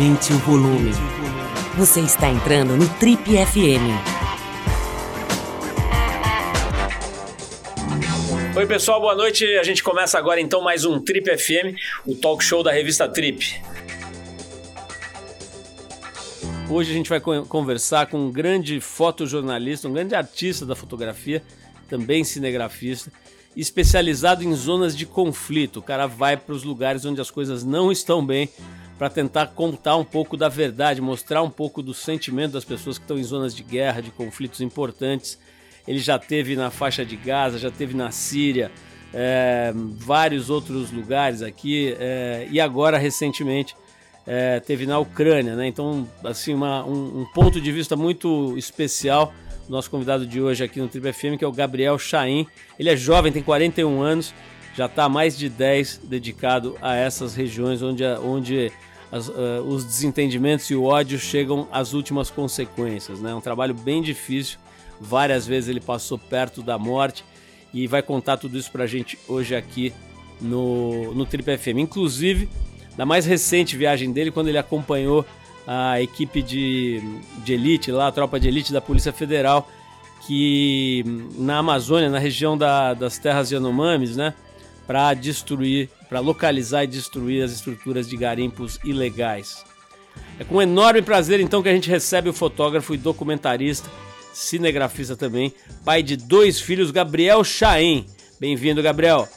Aumente o volume. Você está entrando no Trip FM. Oi, pessoal, boa noite. A gente começa agora então mais um Trip FM, o talk show da revista Trip. Hoje a gente vai conversar com um grande fotojornalista, um grande artista da fotografia, também cinegrafista, especializado em zonas de conflito. O cara vai para os lugares onde as coisas não estão bem para tentar contar um pouco da verdade, mostrar um pouco do sentimento das pessoas que estão em zonas de guerra, de conflitos importantes. Ele já teve na faixa de Gaza, já teve na Síria, é, vários outros lugares aqui é, e agora recentemente é, teve na Ucrânia, né? Então, assim, uma, um, um, ponto de vista muito especial. Nosso convidado de hoje aqui no Triple FM, que é o Gabriel Chaim. Ele é jovem, tem 41 anos, já está há mais de 10 dedicado a essas regiões onde, onde as, uh, os desentendimentos e o ódio chegam às últimas consequências. Né? Um trabalho bem difícil, várias vezes ele passou perto da morte e vai contar tudo isso para a gente hoje aqui no, no Trip FM. Inclusive, da mais recente viagem dele, quando ele acompanhou a equipe de, de elite lá, a tropa de elite da Polícia Federal, que na Amazônia, na região da, das terras Yanomamis, né, para destruir para localizar e destruir as estruturas de garimpos ilegais. É com enorme prazer então que a gente recebe o fotógrafo e documentarista, cinegrafista também, pai de dois filhos, Gabriel Chaim. Bem-vindo, Gabriel.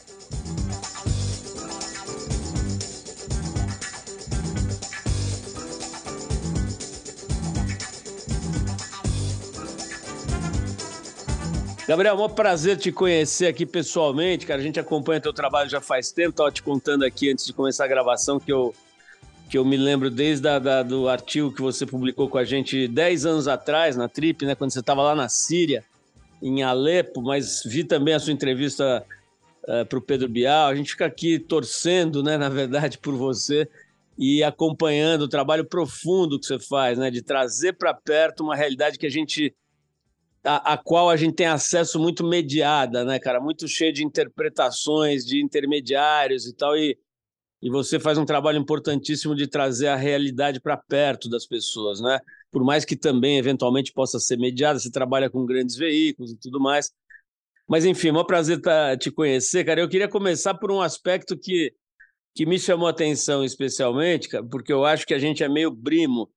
Gabriel, é um prazer te conhecer aqui pessoalmente, cara. A gente acompanha teu trabalho já faz tempo. Tava te contando aqui antes de começar a gravação que eu, que eu me lembro desde a, da, do artigo que você publicou com a gente 10 anos atrás na Trip, né? Quando você estava lá na Síria, em Alepo, mas vi também a sua entrevista uh, eh, para o Pedro Bial. A gente fica aqui torcendo, né, na verdade, por você e acompanhando o trabalho profundo que você faz, né? De trazer para perto uma realidade que a gente a, a, qual a gente tem acesso muito mediada, né, cara? Muito cheio de interpretações, de intermediários e tal. E, e você faz um trabalho importantíssimo de trazer a realidade para perto das pessoas, né? Por mais que também, eventualmente, possa ser mediada, você trabalha com grandes veículos e tudo mais. Mas, enfim, é um prazer tá, te conhecer, cara. Eu queria começar por um aspecto que, que me chamou a atenção especialmente, cara, porque eu acho que a gente é meio primo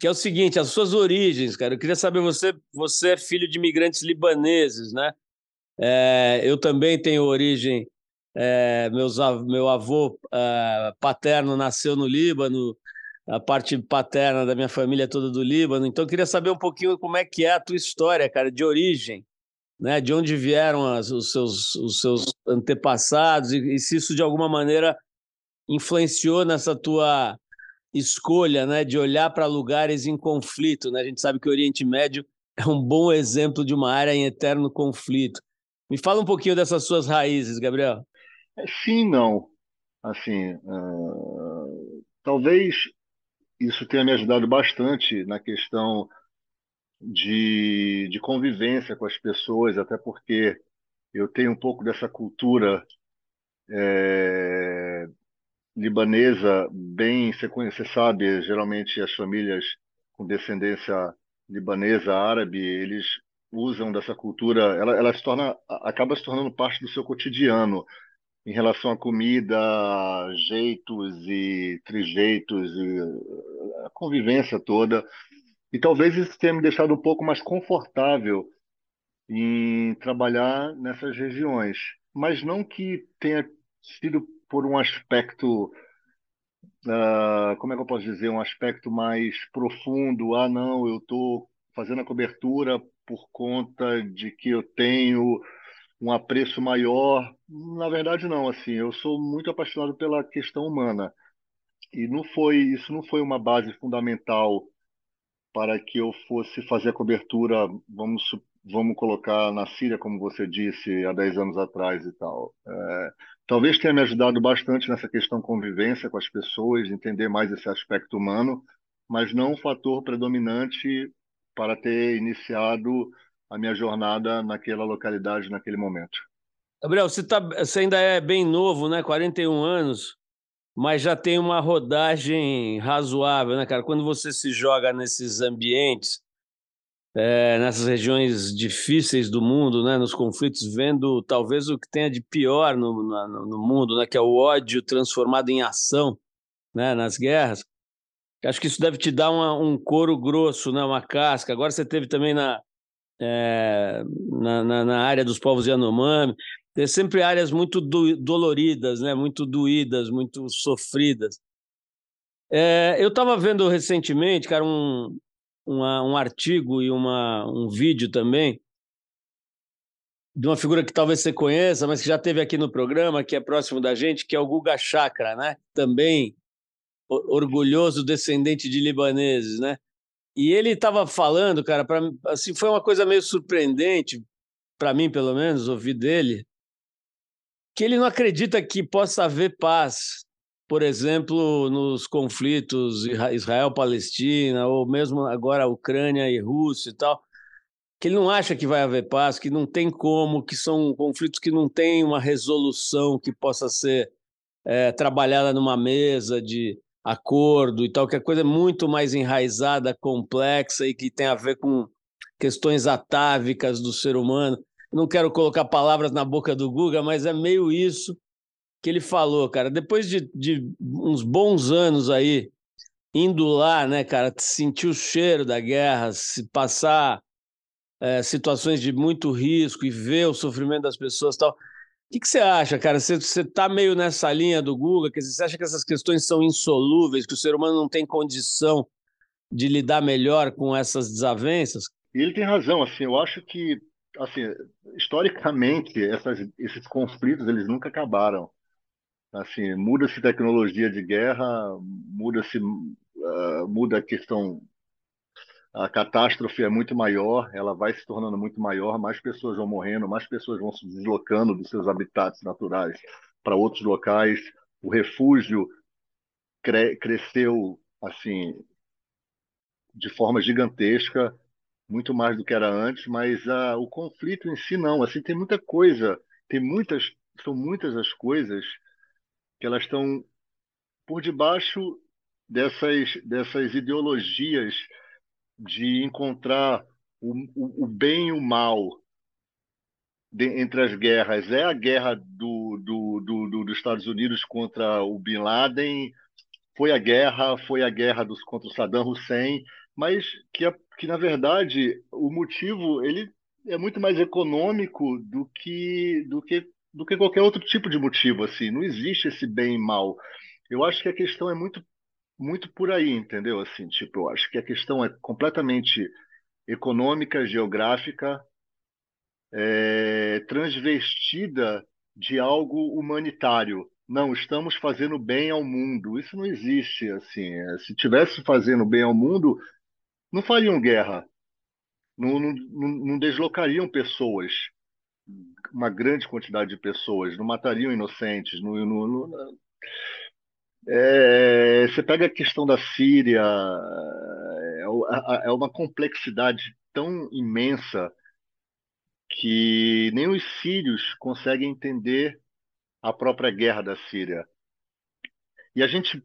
que é o seguinte, as suas origens, cara. Eu queria saber, você, você é filho de imigrantes libaneses, né? É, eu também tenho origem, é, meus, meu avô é, paterno nasceu no Líbano, a parte paterna da minha família é toda do Líbano, então eu queria saber um pouquinho como é que é a tua história, cara, de origem, né? De onde vieram as, os, seus, os seus antepassados e, e se isso de alguma maneira influenciou nessa tua escolha né, de olhar para lugares em conflito. Né? A gente sabe que o Oriente Médio é um bom exemplo de uma área em eterno conflito. Me fala um pouquinho dessas suas raízes, Gabriel. É, sim, não. Assim, uh, talvez isso tenha me ajudado bastante na questão de, de convivência com as pessoas, até porque eu tenho um pouco dessa cultura é, libanesa bem, você sabe, geralmente as famílias com descendência libanesa, árabe, eles usam dessa cultura, ela, ela se torna, acaba se tornando parte do seu cotidiano em relação à comida, jeitos e trejeitos e a convivência toda. E talvez isso tenha me deixado um pouco mais confortável em trabalhar nessas regiões, mas não que tenha sido por um aspecto, uh, como é que eu posso dizer, um aspecto mais profundo. Ah, não, eu estou fazendo a cobertura por conta de que eu tenho um apreço maior. Na verdade, não. Assim, eu sou muito apaixonado pela questão humana e não foi isso não foi uma base fundamental para que eu fosse fazer a cobertura, vamos vamos colocar na Síria, como você disse, há 10 anos atrás e tal. É, talvez tenha me ajudado bastante nessa questão convivência com as pessoas, entender mais esse aspecto humano, mas não um fator predominante para ter iniciado a minha jornada naquela localidade, naquele momento. Gabriel, você, tá, você ainda é bem novo, né? 41 anos, mas já tem uma rodagem razoável, né, cara? Quando você se joga nesses ambientes, é, nessas regiões difíceis do mundo, né, nos conflitos, vendo talvez o que tenha de pior no, no, mundo, né, que é o ódio transformado em ação, né, nas guerras. Acho que isso deve te dar uma, um couro grosso, né, uma casca. Agora você teve também na, é, na, na, na, área dos povos Yanomami, tem sempre áreas muito do, doloridas, né, muito doídas, muito sofridas. É, eu estava vendo recentemente, cara, um, uma, um artigo e uma, um vídeo também de uma figura que talvez você conheça, mas que já teve aqui no programa, que é próximo da gente, que é o Guga Chakra, né? Também orgulhoso descendente de libaneses, né? E ele estava falando, cara, para assim foi uma coisa meio surpreendente para mim, pelo menos, ouvir dele, que ele não acredita que possa haver paz por exemplo, nos conflitos Israel-Palestina, ou mesmo agora Ucrânia e Rússia e tal, que ele não acha que vai haver paz, que não tem como, que são conflitos que não têm uma resolução que possa ser é, trabalhada numa mesa de acordo e tal, que a coisa é muito mais enraizada, complexa e que tem a ver com questões atávicas do ser humano. Não quero colocar palavras na boca do Guga, mas é meio isso que ele falou, cara. Depois de, de uns bons anos aí, indo lá, né, cara, sentir o cheiro da guerra, se passar é, situações de muito risco e ver o sofrimento das pessoas tal. O que, que você acha, cara? Você, você tá meio nessa linha do Google, que você acha que essas questões são insolúveis, que o ser humano não tem condição de lidar melhor com essas desavenças? Ele tem razão, assim, eu acho que, assim, historicamente, essas, esses conflitos, eles nunca acabaram. Assim, muda-se tecnologia de guerra, muda-se uh, muda a questão a catástrofe é muito maior, ela vai se tornando muito maior, mais pessoas vão morrendo, mais pessoas vão se deslocando dos seus habitats naturais para outros locais. O refúgio cre cresceu assim de forma gigantesca, muito mais do que era antes, mas uh, o conflito em si não. Assim tem muita coisa, tem muitas, são muitas as coisas que elas estão por debaixo dessas, dessas ideologias de encontrar o, o, o bem e o mal de, entre as guerras. É a guerra do, do, do, dos Estados Unidos contra o Bin Laden, foi a guerra, foi a guerra dos, contra o Saddam Hussein, mas que, que na verdade o motivo ele é muito mais econômico do que do que do que qualquer outro tipo de motivo, assim. Não existe esse bem e mal. Eu acho que a questão é muito, muito por aí, entendeu? Assim, tipo, eu acho que a questão é completamente econômica, geográfica, é, transvestida de algo humanitário. Não, estamos fazendo bem ao mundo. Isso não existe, assim. Se tivesse fazendo bem ao mundo, não fariam guerra, não, não, não deslocariam pessoas uma grande quantidade de pessoas, não matariam inocentes. No, no, no, é, você pega a questão da Síria, é, é uma complexidade tão imensa que nem os sírios conseguem entender a própria guerra da Síria. E a gente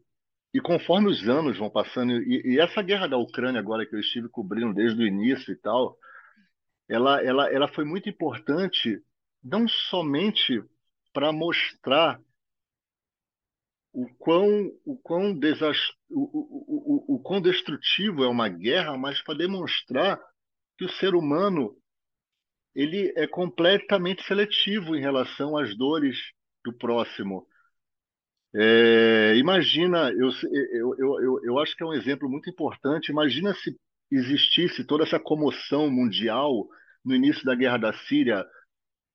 e conforme os anos vão passando e, e essa guerra da Ucrânia agora que eu estive cobrindo desde o início e tal, ela, ela, ela foi muito importante não somente para mostrar o quão, o, quão desast... o, o, o, o quão destrutivo é uma guerra, mas para demonstrar que o ser humano ele é completamente seletivo em relação às dores do próximo. É, imagina, eu, eu, eu, eu acho que é um exemplo muito importante. Imagina se existisse toda essa comoção mundial no início da guerra da Síria,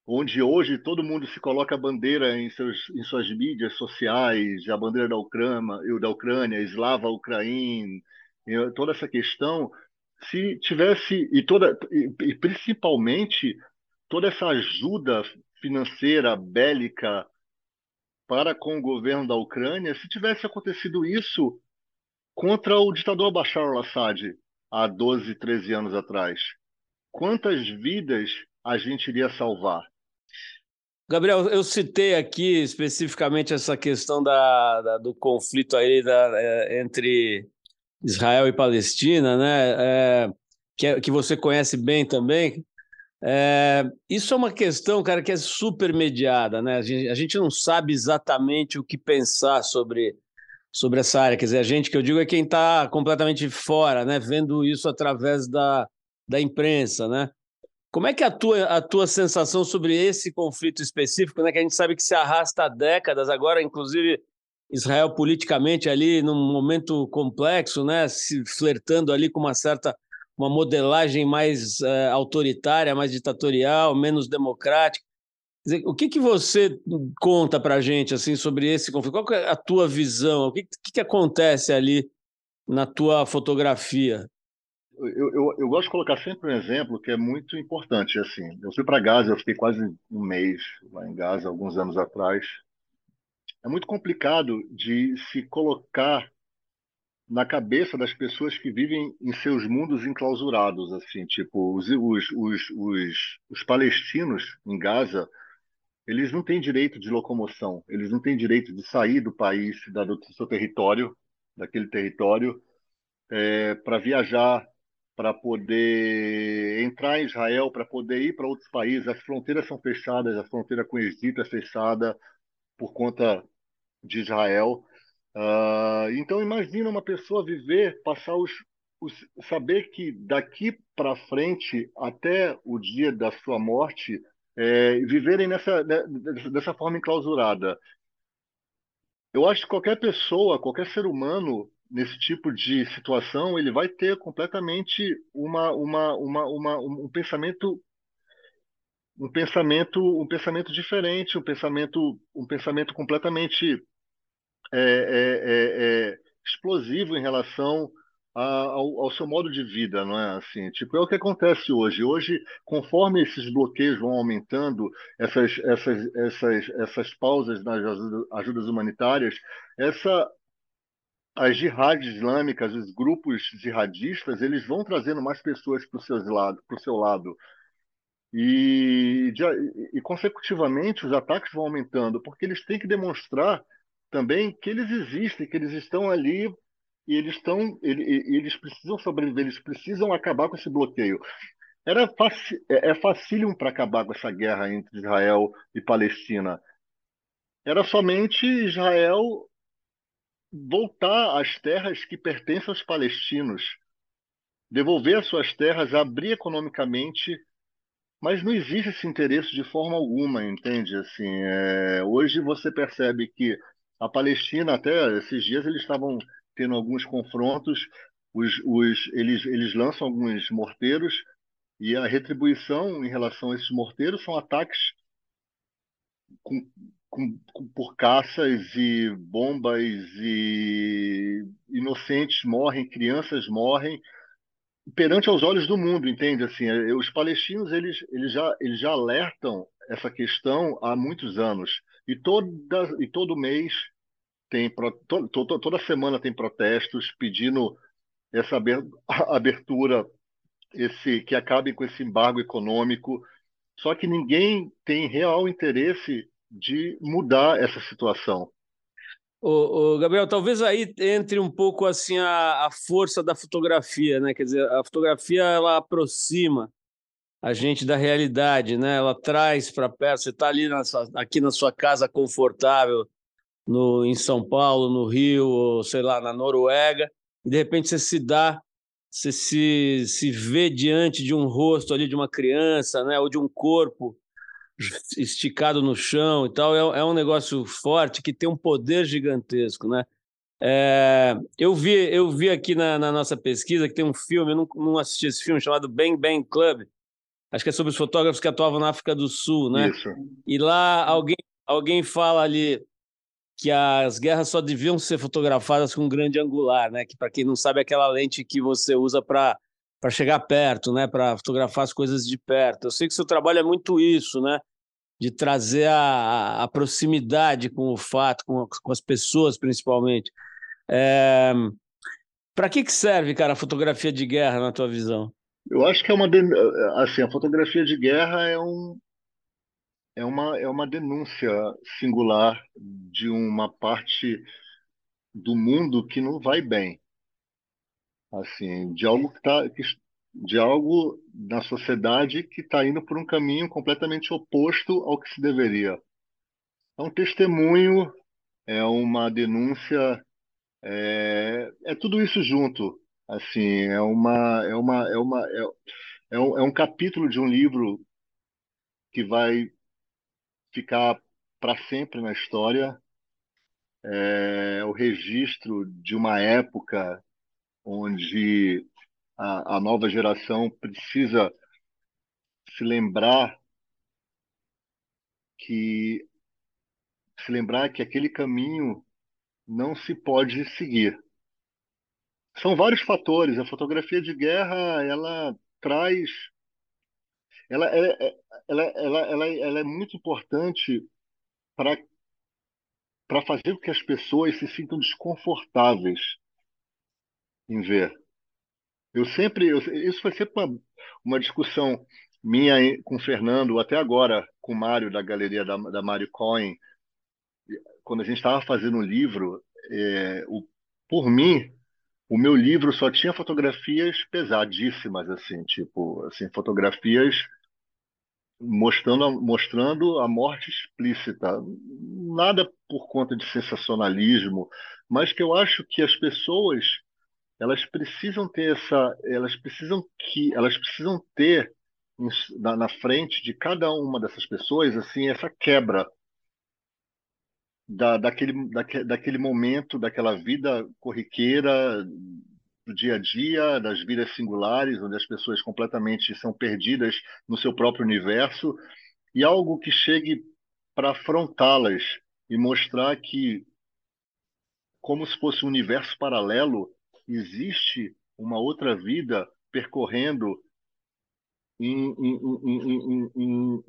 onde hoje todo mundo se coloca a bandeira em, seus, em suas mídias sociais, a bandeira da Ucrânia, da Ucrânia, Slava Ucraína, toda essa questão, se tivesse e toda e principalmente toda essa ajuda financeira bélica para com o governo da Ucrânia, se tivesse acontecido isso contra o ditador Bashar al-Assad há 12, 13 anos atrás, quantas vidas a gente iria salvar? Gabriel, eu citei aqui especificamente essa questão da, da do conflito aí da, é, entre Israel e Palestina, né? É, que, é, que você conhece bem também. É, isso é uma questão, cara, que é super mediada, né? A gente, a gente, não sabe exatamente o que pensar sobre, sobre essa área. Quer dizer, a gente que eu digo é quem está completamente fora, né? Vendo isso através da, da imprensa, né? Como é que é a tua, a tua sensação sobre esse conflito específico, né? Que a gente sabe que se arrasta há décadas, agora, inclusive, Israel politicamente ali num momento complexo, né? Se flertando ali com uma certa uma modelagem mais uh, autoritária, mais ditatorial, menos democrática. Dizer, o que, que você conta para a gente assim sobre esse conflito? Qual é a tua visão? O que, que, que acontece ali na tua fotografia? Eu, eu, eu, gosto de colocar sempre um exemplo que é muito importante. Assim, eu fui para Gaza, eu fiquei quase um mês lá em Gaza, alguns anos atrás. É muito complicado de se colocar na cabeça das pessoas que vivem em seus mundos enclausurados, assim, tipo, os, os, os, os, os palestinos em Gaza, eles não têm direito de locomoção, eles não têm direito de sair do país, da, do seu território, daquele território, é, para viajar, para poder entrar em Israel, para poder ir para outros países. As fronteiras são fechadas, a fronteira com o Egito é fechada por conta de Israel. Uh, então imagina uma pessoa viver, passar os, os saber que daqui para frente até o dia da sua morte é, viverem nessa né, dessa forma enclausurada. Eu acho que qualquer pessoa, qualquer ser humano nesse tipo de situação, ele vai ter completamente uma, uma, uma, uma um pensamento um pensamento um pensamento diferente, um pensamento um pensamento completamente é, é, é, é, explosivo em relação ao, ao, seu modo de vida, não é assim? Tipo, é o que acontece hoje. Hoje, conforme esses bloqueios vão aumentando, essas, essas, essas, essas pausas nas ajudas humanitárias, essa as jihadis islâmicas, os grupos jihadistas, eles vão trazendo mais pessoas para o seu lado, para o seu lado. E, e, consecutivamente, os ataques vão aumentando, porque eles têm que demonstrar também que eles existem, que eles estão ali e eles estão, eles precisam sobreviver, eles precisam acabar com esse bloqueio. Era é, é facílimo para acabar com essa guerra entre Israel e Palestina. Era somente Israel voltar às terras que pertencem aos palestinos, devolver as suas terras, abrir economicamente mas não existe esse interesse de forma alguma, entende? Assim, é, hoje você percebe que a Palestina, até esses dias, eles estavam tendo alguns confrontos, os, os, eles, eles lançam alguns morteiros, e a retribuição em relação a esses morteiros são ataques com, com, com, por caças e bombas e inocentes morrem, crianças morrem perante aos olhos do mundo, entende? Assim, é, os palestinos eles, eles, já, eles já alertam essa questão há muitos anos e toda e todo mês tem to, to, toda semana tem protestos pedindo essa abertura, esse que acabe com esse embargo econômico. Só que ninguém tem real interesse de mudar essa situação. Ô, Gabriel, talvez aí entre um pouco assim a, a força da fotografia, né? Quer dizer, a fotografia ela aproxima a gente da realidade, né? Ela traz para perto. Você está ali na sua, aqui na sua casa confortável, no, em São Paulo, no Rio, ou sei lá, na Noruega, e de repente você se dá, você se, se vê diante de um rosto ali de uma criança, né? Ou de um corpo esticado no chão e tal, é, é um negócio forte que tem um poder gigantesco, né? É, eu, vi, eu vi aqui na, na, nossa pesquisa que tem um filme, eu não, não assisti esse filme, chamado Bang Bang Club. Acho que é sobre os fotógrafos que atuavam na África do Sul, né? Isso. E lá alguém, alguém fala ali que as guerras só deviam ser fotografadas com grande angular, né? Que para quem não sabe é aquela lente que você usa para para chegar perto, né? Para fotografar as coisas de perto. Eu sei que seu trabalho é muito isso, né? de trazer a, a proximidade com o fato, com, com as pessoas principalmente. É... Para que, que serve, cara, a fotografia de guerra, na tua visão? Eu acho que é uma. Assim, a fotografia de guerra é um. É uma, é uma denúncia singular de uma parte do mundo que não vai bem. Assim, de algo que tá, de algo na sociedade que está indo por um caminho completamente oposto ao que se deveria. É um testemunho, é uma denúncia, é, é tudo isso junto. Assim, é uma, é uma, é uma, é, é um, é um capítulo de um livro que vai ficar para sempre na história. É o registro de uma época onde a, a nova geração precisa se lembrar que se lembrar que aquele caminho não se pode seguir. São vários fatores. A fotografia de guerra ela traz, ela, é, ela, ela, ela, ela é muito importante para para fazer com que as pessoas se sintam desconfortáveis em ver. Eu sempre, eu, isso foi sempre uma, uma discussão minha com o Fernando, até agora com o Mário, da galeria da, da Mário Coin, quando a gente estava fazendo o livro, é, o, por mim, o meu livro só tinha fotografias pesadíssimas, assim, tipo, assim, fotografias mostrando, mostrando a morte explícita. Nada por conta de sensacionalismo, mas que eu acho que as pessoas elas precisam ter essa, elas precisam que, elas precisam ter na, na frente de cada uma dessas pessoas assim essa quebra da, daquele, daque, daquele momento, daquela vida corriqueira do dia a dia, das vidas singulares, onde as pessoas completamente são perdidas no seu próprio universo, e algo que chegue para afrontá-las e mostrar que, como se fosse um universo paralelo, existe uma outra vida percorrendo em, em,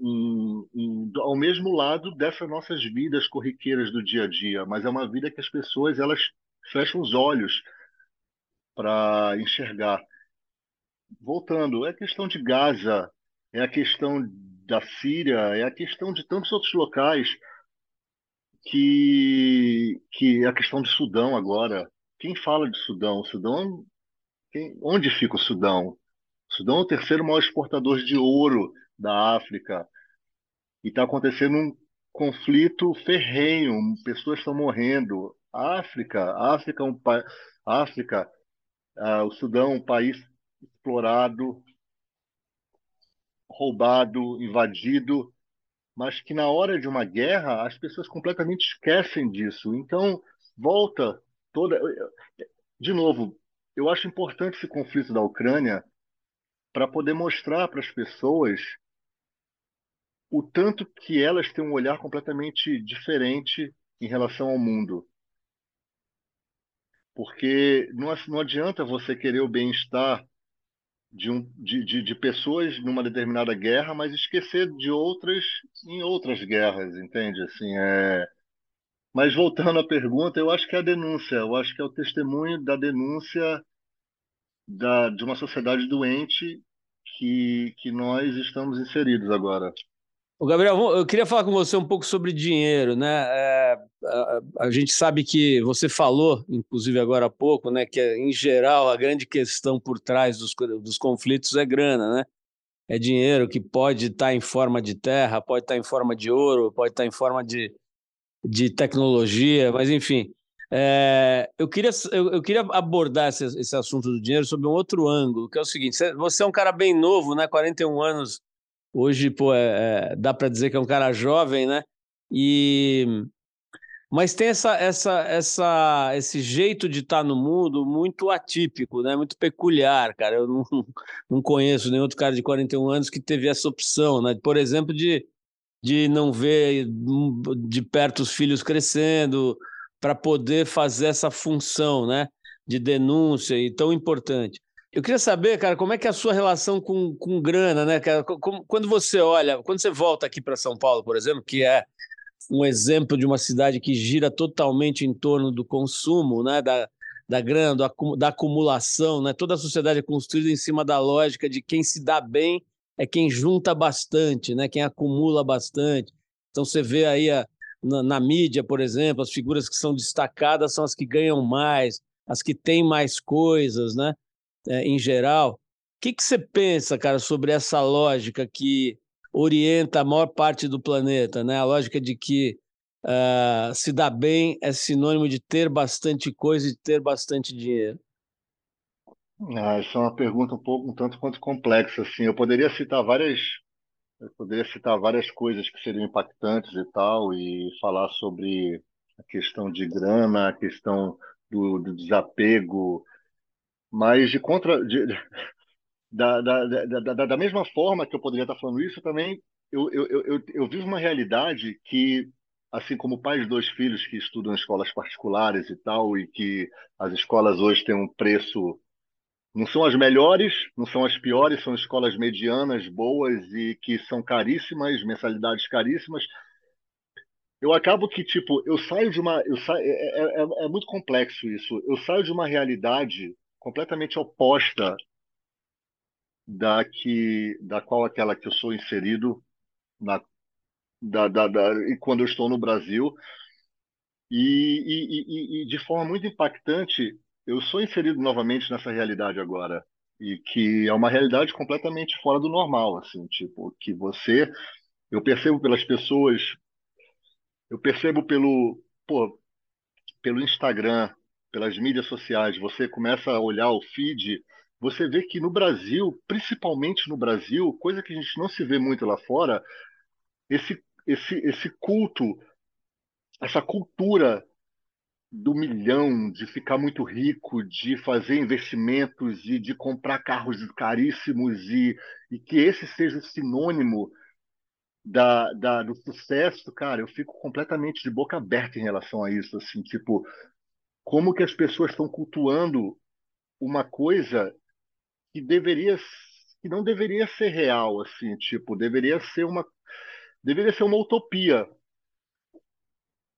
em, ao mesmo lado dessas nossas vidas corriqueiras do dia a dia, mas é uma vida que as pessoas elas fecham os olhos para enxergar. Voltando, é a questão de Gaza, é a questão da Síria, é a questão de tantos outros locais que que é a questão do Sudão agora, quem fala de Sudão? O Sudão, quem, onde fica o Sudão? O Sudão é o terceiro maior exportador de ouro da África. E está acontecendo um conflito ferrenho, pessoas estão morrendo. A África, é um pa... África ah, o Sudão, um país explorado, roubado, invadido, mas que na hora de uma guerra as pessoas completamente esquecem disso. Então volta toda. De novo, eu acho importante esse conflito da Ucrânia para poder mostrar para as pessoas o tanto que elas têm um olhar completamente diferente em relação ao mundo. Porque não, não adianta você querer o bem-estar de, um, de, de, de, pessoas numa determinada guerra, mas esquecer de outras em outras guerras, entende? Assim, é, mas voltando à pergunta, eu acho que é a denúncia, eu acho que é o testemunho da denúncia da, de uma sociedade doente que, que nós estamos inseridos agora. O Gabriel, eu queria falar com você um pouco sobre dinheiro, né? É, a, a, gente sabe que você falou, inclusive agora há pouco, né, que em geral a grande questão por trás dos, dos conflitos é grana, né? É dinheiro que pode estar em forma de terra, pode estar em forma de ouro, pode estar em forma de, de tecnologia, mas enfim. É, eu, queria, eu, eu, queria abordar esse, esse, assunto do dinheiro sob um outro ângulo, que é o seguinte: você é um cara bem novo, né? 41 anos, hoje, pô, é, é, dá para dizer que é um cara jovem, né? E mas tem essa, essa, essa, esse jeito de estar no mundo muito atípico, né? Muito peculiar, cara. Eu não, não conheço nenhum outro cara de 41 anos que teve essa opção, né? Por exemplo, de de não ver de perto os filhos crescendo, para poder fazer essa função né, de denúncia e tão importante. Eu queria saber, cara, como é que é a sua relação com, com grana, né, cara? Como, quando você olha, quando você volta aqui para São Paulo, por exemplo, que é um exemplo de uma cidade que gira totalmente em torno do consumo, né, da, da grana, da, da acumulação, né? Toda a sociedade é construída em cima da lógica de quem se dá bem é quem junta bastante, né? quem acumula bastante. Então você vê aí a, na, na, mídia, por exemplo, as figuras que são destacadas são as que ganham mais, as que têm mais coisas, né? É, em geral. O que, que você pensa, cara, sobre essa lógica que orienta a maior parte do planeta, né? A lógica de que uh, se dar bem é sinônimo de ter bastante coisa e ter bastante dinheiro. Ah, é uma pergunta um pouco um tanto quanto complexa, assim. Eu poderia citar várias, eu poderia citar várias coisas que seriam impactantes e tal, e falar sobre a questão de grana, a questão do, do desapego, mas de contra, de, da, da, da, da, mesma forma que eu poderia estar falando isso, também eu, eu, eu, eu vivo uma realidade que, assim como pai de dois filhos que estudam em escolas particulares e tal, e que as escolas hoje têm um preço não são as melhores, não são as piores, são escolas medianas, boas e que são caríssimas, mensalidades caríssimas. Eu acabo que, tipo, eu saio de uma. Eu saio, é, é, é, é muito complexo isso. Eu saio de uma realidade completamente oposta da, que, da qual aquela que eu sou inserido na, da, da, da, e quando eu estou no Brasil. E, e, e, e de forma muito impactante, eu sou inserido novamente nessa realidade agora e que é uma realidade completamente fora do normal, assim, tipo, que você, eu percebo pelas pessoas, eu percebo pelo, pô, pelo Instagram, pelas mídias sociais, você começa a olhar o feed, você vê que no Brasil, principalmente no Brasil, coisa que a gente não se vê muito lá fora, esse esse esse culto, essa cultura do milhão, de ficar muito rico, de fazer investimentos e de comprar carros caríssimos e, e que esse seja o sinônimo da, da, do sucesso, cara, eu fico completamente de boca aberta em relação a isso, assim, tipo, como que as pessoas estão cultuando uma coisa que deveria que não deveria ser real, assim, tipo, deveria ser uma deveria ser uma utopia,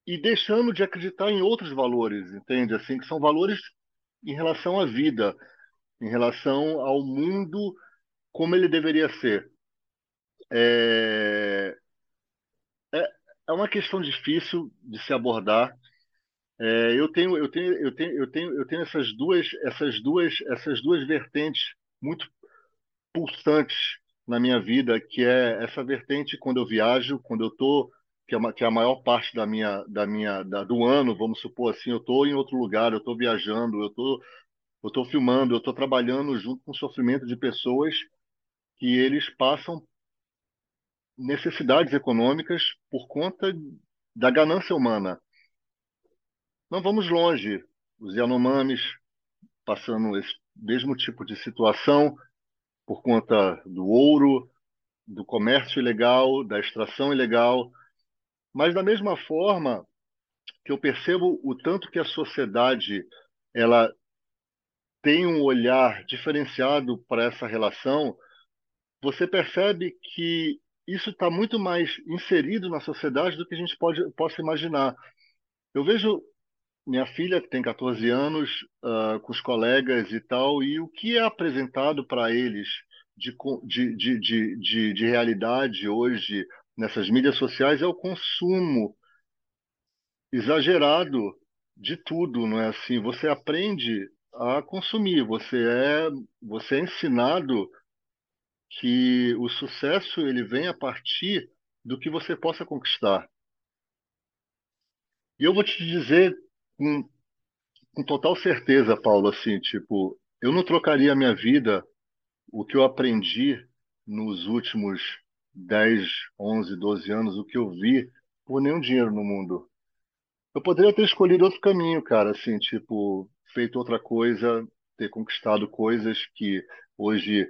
e deixando de acreditar em outros valores, entende? Assim, que são valores em relação à vida, em relação ao mundo como ele deveria ser. É, é, é uma questão difícil de se abordar. É, eu tenho, eu tenho, eu tenho, eu tenho, eu tenho essas duas, essas duas, essas duas vertentes muito pulsantes na minha vida, que é essa vertente quando eu viajo, quando eu estou que é, uma, que é a maior parte da minha, da minha, da, do ano, vamos supor assim, eu estou em outro lugar, eu estou viajando, eu tô, eu estou filmando, eu estou trabalhando junto com o sofrimento de pessoas que eles passam necessidades econômicas por conta da ganância humana. Não vamos longe. Os Yanomamis passando esse mesmo tipo de situação por conta do ouro, do comércio ilegal, da extração ilegal, mas da mesma forma que eu percebo o tanto que a sociedade ela tem um olhar diferenciado para essa relação, você percebe que isso está muito mais inserido na sociedade do que a gente pode possa imaginar. Eu vejo minha filha, que tem 14 anos, uh, com os colegas e tal, e o que é apresentado para eles de, de, de, de, de realidade hoje nessas mídias sociais é o consumo exagerado de tudo, não é assim? Você aprende a consumir, você é você é ensinado que o sucesso ele vem a partir do que você possa conquistar. E eu vou te dizer com, com total certeza, Paulo, assim, tipo, eu não trocaria a minha vida, o que eu aprendi nos últimos 10, 11, 12 anos, o que eu vi por nenhum dinheiro no mundo. Eu poderia ter escolhido outro caminho, cara, assim, tipo, feito outra coisa, ter conquistado coisas que hoje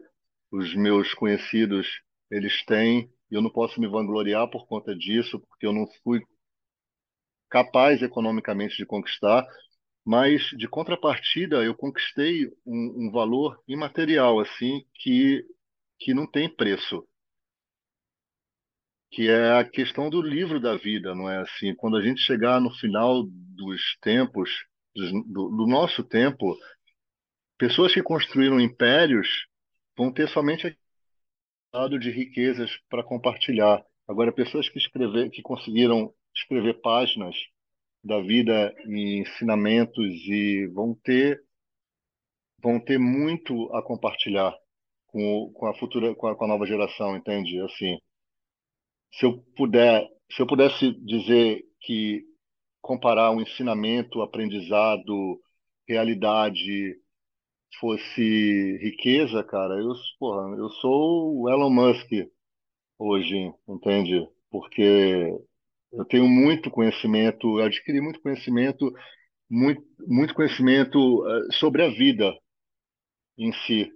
os meus conhecidos eles têm, e eu não posso me vangloriar por conta disso, porque eu não fui capaz economicamente de conquistar, mas de contrapartida eu conquistei um, um valor imaterial assim que que não tem preço que é a questão do livro da vida, não é assim? Quando a gente chegar no final dos tempos, do, do nosso tempo, pessoas que construíram impérios vão ter somente de riquezas para compartilhar. Agora, pessoas que escrever, que conseguiram escrever páginas da vida e ensinamentos e vão ter vão ter muito a compartilhar com, com a futura com a, com a nova geração, entende? Assim, se eu puder, se eu pudesse dizer que comparar o um ensinamento, aprendizado, realidade fosse riqueza, cara, eu, porra, eu sou o Elon Musk hoje, entende? Porque eu tenho muito conhecimento, adquiri muito conhecimento, muito, muito conhecimento uh, sobre a vida em si.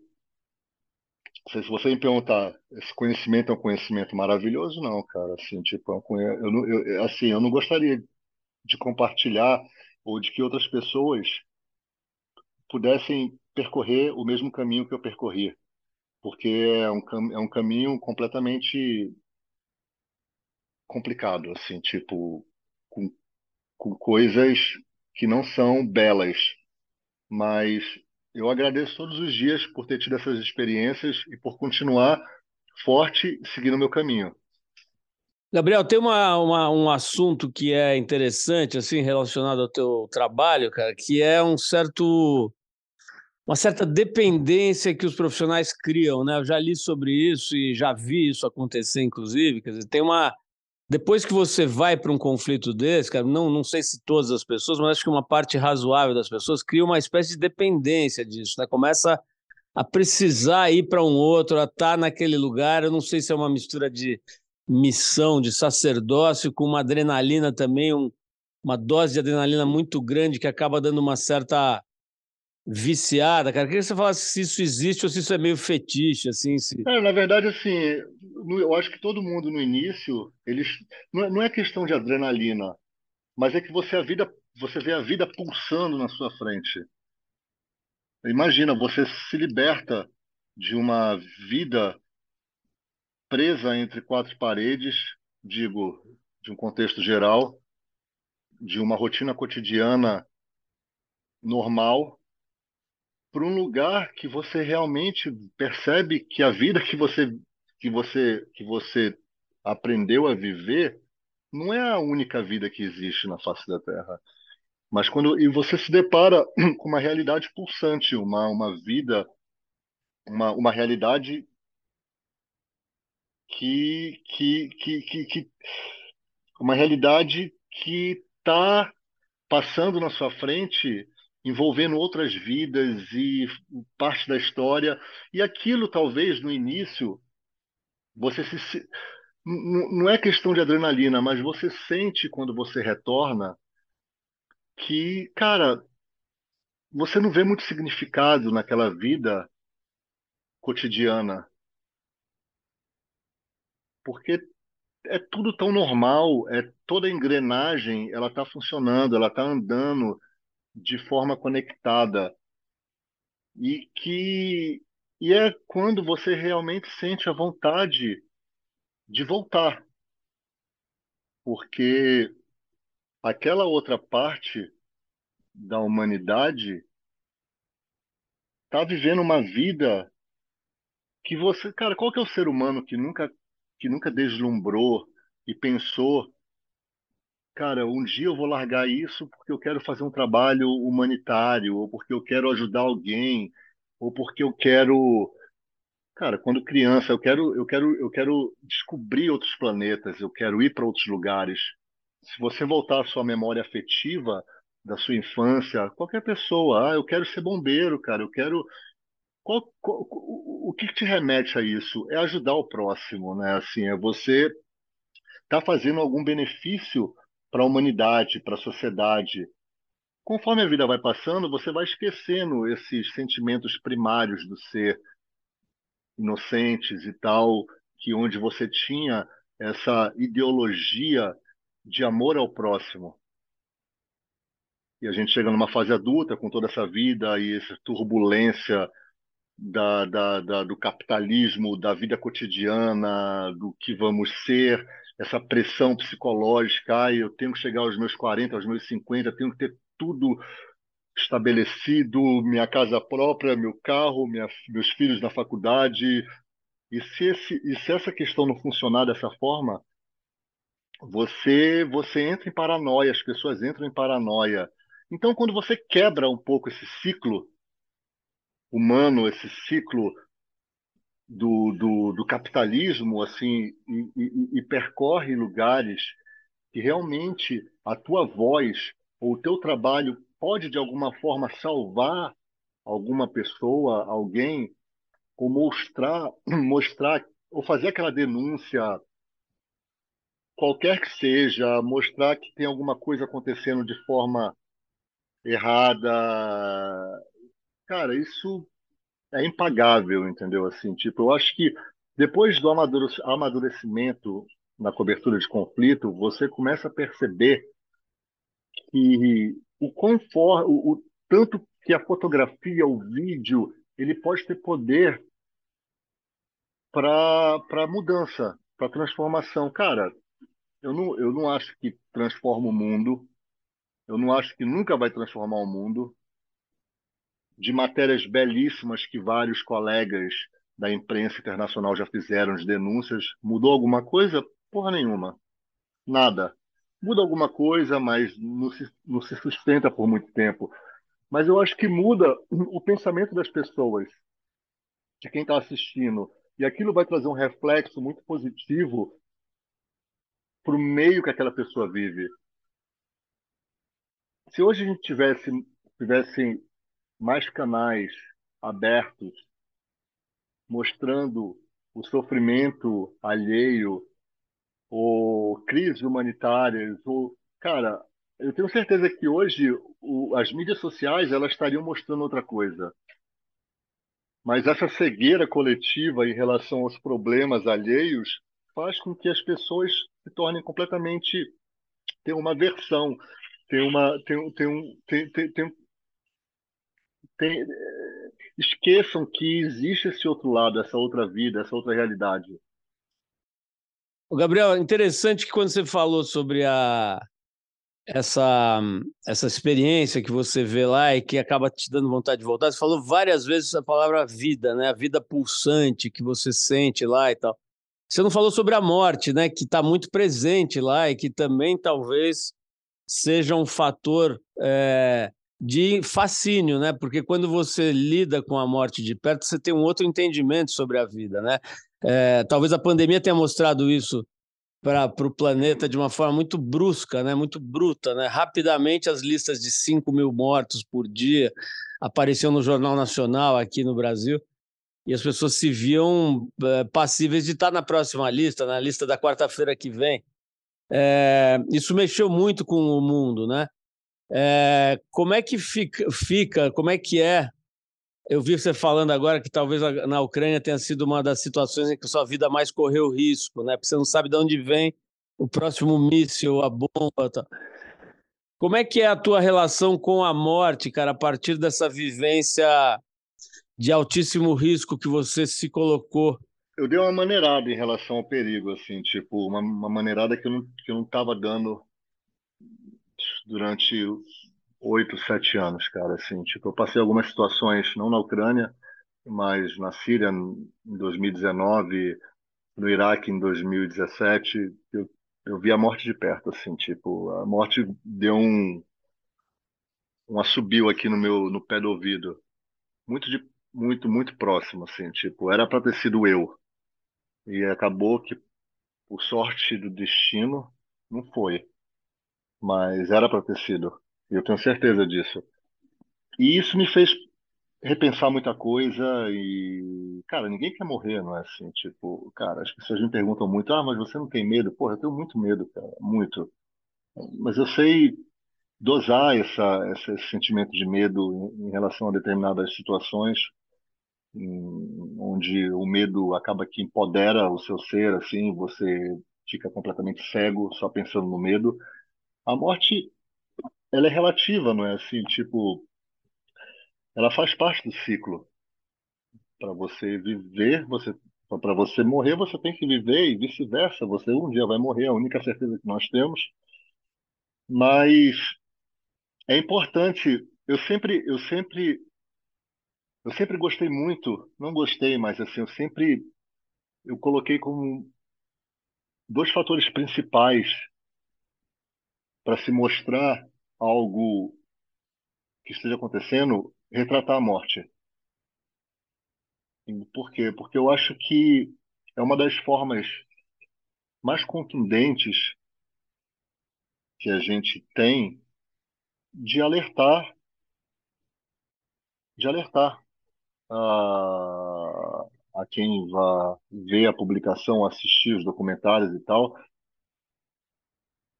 Se você me perguntar, esse conhecimento é um conhecimento maravilhoso? Não, cara, assim, tipo, é eu, não, eu, assim, eu não gostaria de compartilhar ou de que outras pessoas pudessem percorrer o mesmo caminho que eu percorri, porque é um, é um caminho completamente complicado, assim, tipo, com, com coisas que não são belas, mas eu agradeço todos os dias por ter tido essas experiências e por continuar forte seguindo o meu caminho. Gabriel, tem uma, uma, um assunto que é interessante, assim, relacionado ao teu trabalho, cara, que é um certo uma certa dependência que os profissionais criam, né? Eu já li sobre isso e já vi isso acontecer, inclusive. Quer dizer, tem uma. Depois que você vai para um conflito desse, cara, não, não sei se todas as pessoas, mas acho que uma parte razoável das pessoas cria uma espécie de dependência disso, né? Começa a precisar ir para um outro, a estar tá naquele lugar. Eu não sei se é uma mistura de missão, de sacerdócio, com uma adrenalina também, um, uma dose de adrenalina muito grande que acaba dando uma certa viciada, cara. Queria que você falasse se isso existe ou se isso é meio fetiche, assim. Se... É, na verdade, assim, eu acho que todo mundo no início, eles não é, é questão de adrenalina, mas é que você a vida, você vê a vida pulsando na sua frente. Imagina, você se liberta de uma vida presa entre quatro paredes, digo, de um contexto geral, de uma rotina cotidiana normal, para um lugar que você realmente percebe que a vida que você que você que você aprendeu a viver não é a única vida que existe na face da Terra. Mas quando e você se depara com uma realidade pulsante, uma uma vida, uma, uma realidade que que, que, que, que uma realidade que está passando na sua frente envolvendo outras vidas e parte da história. E aquilo, talvez, no início, você se. Não é questão de adrenalina, mas você sente quando você retorna que, cara, você não vê muito significado naquela vida cotidiana. Porque é tudo tão normal, é toda a engrenagem, ela está funcionando, ela está andando de forma conectada. E que e é quando você realmente sente a vontade de voltar, porque aquela outra parte da humanidade está vivendo uma vida que você, cara, qual que é o ser humano que nunca que nunca deslumbrou e pensou cara, um dia eu vou largar isso porque eu quero fazer um trabalho humanitário, ou porque eu quero ajudar alguém, ou porque eu quero, cara, quando criança, eu quero, eu quero, eu quero descobrir outros planetas, eu quero ir para outros lugares. Se você voltar à sua memória afetiva da sua infância, qualquer pessoa, ah, eu quero ser bombeiro, cara, eu quero qual, qual, o que te remete a isso? É ajudar o próximo, né? Assim, é você tá fazendo algum benefício para a humanidade, para a sociedade. Conforme a vida vai passando, você vai esquecendo esses sentimentos primários do ser, inocentes e tal, que onde você tinha essa ideologia de amor ao próximo. E a gente chega numa fase adulta com toda essa vida e essa turbulência da, da, da, do capitalismo, da vida cotidiana, do que vamos ser, essa pressão psicológica, ah, eu tenho que chegar aos meus 40, aos meus 50, tenho que ter tudo estabelecido, minha casa própria, meu carro, minha, meus filhos na faculdade, E se, esse, e se essa questão não funcionar dessa forma, você você entra em paranoia, as pessoas entram em paranoia. Então, quando você quebra um pouco esse ciclo humano, esse ciclo do, do, do capitalismo, assim, e, e, e percorre lugares que realmente a tua voz ou o teu trabalho pode de alguma forma salvar alguma pessoa, alguém, ou mostrar, mostrar ou fazer aquela denúncia, qualquer que seja, mostrar que tem alguma coisa acontecendo de forma errada. Cara, isso é impagável, entendeu? Assim, tipo, eu acho que depois do amadurecimento na cobertura de conflito, você começa a perceber que o conforto, o, tanto que a fotografia, o vídeo, ele pode ter poder para mudança, para transformação. Cara, eu não, eu não acho que transforma o mundo, eu não acho que nunca vai transformar o mundo. De matérias belíssimas que vários colegas da imprensa internacional já fizeram, de denúncias, mudou alguma coisa? Porra nenhuma. Nada. Muda alguma coisa, mas não se, não se sustenta por muito tempo. Mas eu acho que muda o pensamento das pessoas, de quem está assistindo. E aquilo vai trazer um reflexo muito positivo para o meio que aquela pessoa vive. Se hoje a gente tivesse, tivesse mais canais abertos mostrando o sofrimento alheio ou crises humanitárias, ou cara, eu tenho certeza que hoje o, as mídias sociais elas estariam mostrando outra coisa. Mas essa cegueira coletiva em relação aos problemas alheios faz com que as pessoas se tornem completamente tem uma versão, tem uma tem, tem um tem, tem, tem, tem esqueçam que existe esse outro lado, essa outra vida, essa outra realidade. Gabriel, interessante que quando você falou sobre a essa essa experiência que você vê lá e que acaba te dando vontade de voltar, você falou várias vezes a palavra vida, né? A vida pulsante que você sente lá e tal. Você não falou sobre a morte, né? Que está muito presente lá e que também talvez seja um fator é, de fascínio, né? Porque quando você lida com a morte de perto, você tem um outro entendimento sobre a vida, né? É, talvez a pandemia tenha mostrado isso para o planeta de uma forma muito brusca, né? Muito bruta, né? Rapidamente as listas de 5 mil mortos por dia apareciam no Jornal Nacional aqui no Brasil e as pessoas se viam é, passíveis de estar na próxima lista, na lista da quarta-feira que vem. É, isso mexeu muito com o mundo, né? É, como é que fica, fica, como é que é? Eu vi você falando agora que talvez na Ucrânia tenha sido uma das situações em que sua vida mais correu risco, né? Porque você não sabe de onde vem o próximo míssil, a bomba. Tá. Como é que é a tua relação com a morte, cara, a partir dessa vivência de altíssimo risco que você se colocou? Eu dei uma maneirada em relação ao perigo, assim, tipo, uma, uma maneirada que eu não, que não dando durante oito, sete anos, cara. Assim, tipo, eu passei algumas situações, não na Ucrânia, mas na Síria em 2019, no Iraque em 2017. Eu, eu vi a morte de perto, assim, tipo, a morte deu um um assobio aqui no meu no pé do ouvido, muito de muito muito próximo, assim, tipo, era para ter sido eu e acabou que por sorte do destino não foi mas era para ter sido. Eu tenho certeza disso. E isso me fez repensar muita coisa e, cara, ninguém quer morrer, não é assim? Tipo, cara, as pessoas me perguntam muito, ah, mas você não tem medo? Porra, eu tenho muito medo, cara, muito. Mas eu sei dosar essa, esse sentimento de medo em, relação a determinadas situações, onde o medo acaba que empodera o seu ser, assim, você fica completamente cego só pensando no medo a morte, ela é relativa, não é assim? Tipo, ela faz parte do ciclo. Para você viver, você para você morrer, você tem que viver e vice-versa. Você um dia vai morrer, é a única certeza que nós temos. Mas é importante. Eu sempre, eu sempre, eu sempre gostei muito. Não gostei, mas assim, eu sempre eu coloquei como dois fatores principais para se mostrar algo que esteja acontecendo, retratar a morte. Por quê? Porque eu acho que é uma das formas mais contundentes que a gente tem de alertar, de alertar a, a quem vai ver a publicação, assistir os documentários e tal,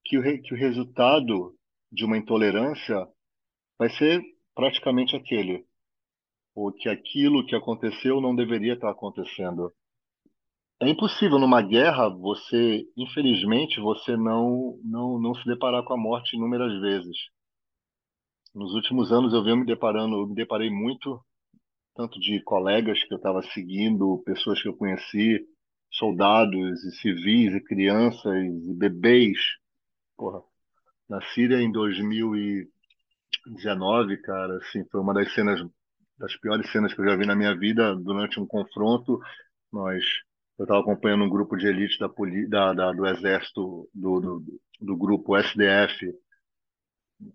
que o, que o resultado de uma intolerância vai ser praticamente aquele, ou que aquilo que aconteceu não deveria estar acontecendo. É impossível numa guerra você, infelizmente, você não não não se deparar com a morte inúmeras vezes. Nos últimos anos eu venho me deparando, me deparei muito tanto de colegas que eu estava seguindo, pessoas que eu conheci, soldados e civis e crianças e bebês. Porra, na Síria em 2019, cara, assim, foi uma das cenas das piores cenas que eu já vi na minha vida durante um confronto. Nós eu estava acompanhando um grupo de elite da, da, da do exército do, do, do, grupo SDF,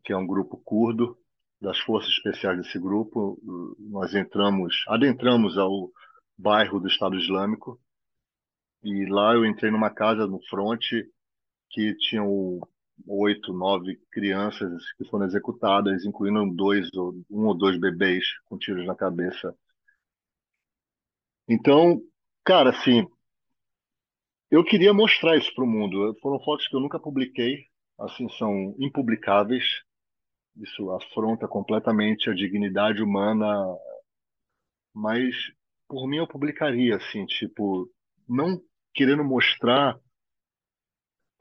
que é um grupo curdo das forças especiais desse grupo. Nós entramos, adentramos ao bairro do Estado Islâmico e lá eu entrei numa casa no fronte que tinham oito, nove crianças que foram executadas, incluindo dois um ou dois bebês com tiros na cabeça. Então, cara, assim, eu queria mostrar isso para o mundo. Foram fotos que eu nunca publiquei, assim, são impublicáveis. Isso afronta completamente a dignidade humana, mas por mim eu publicaria, assim, tipo, não querendo mostrar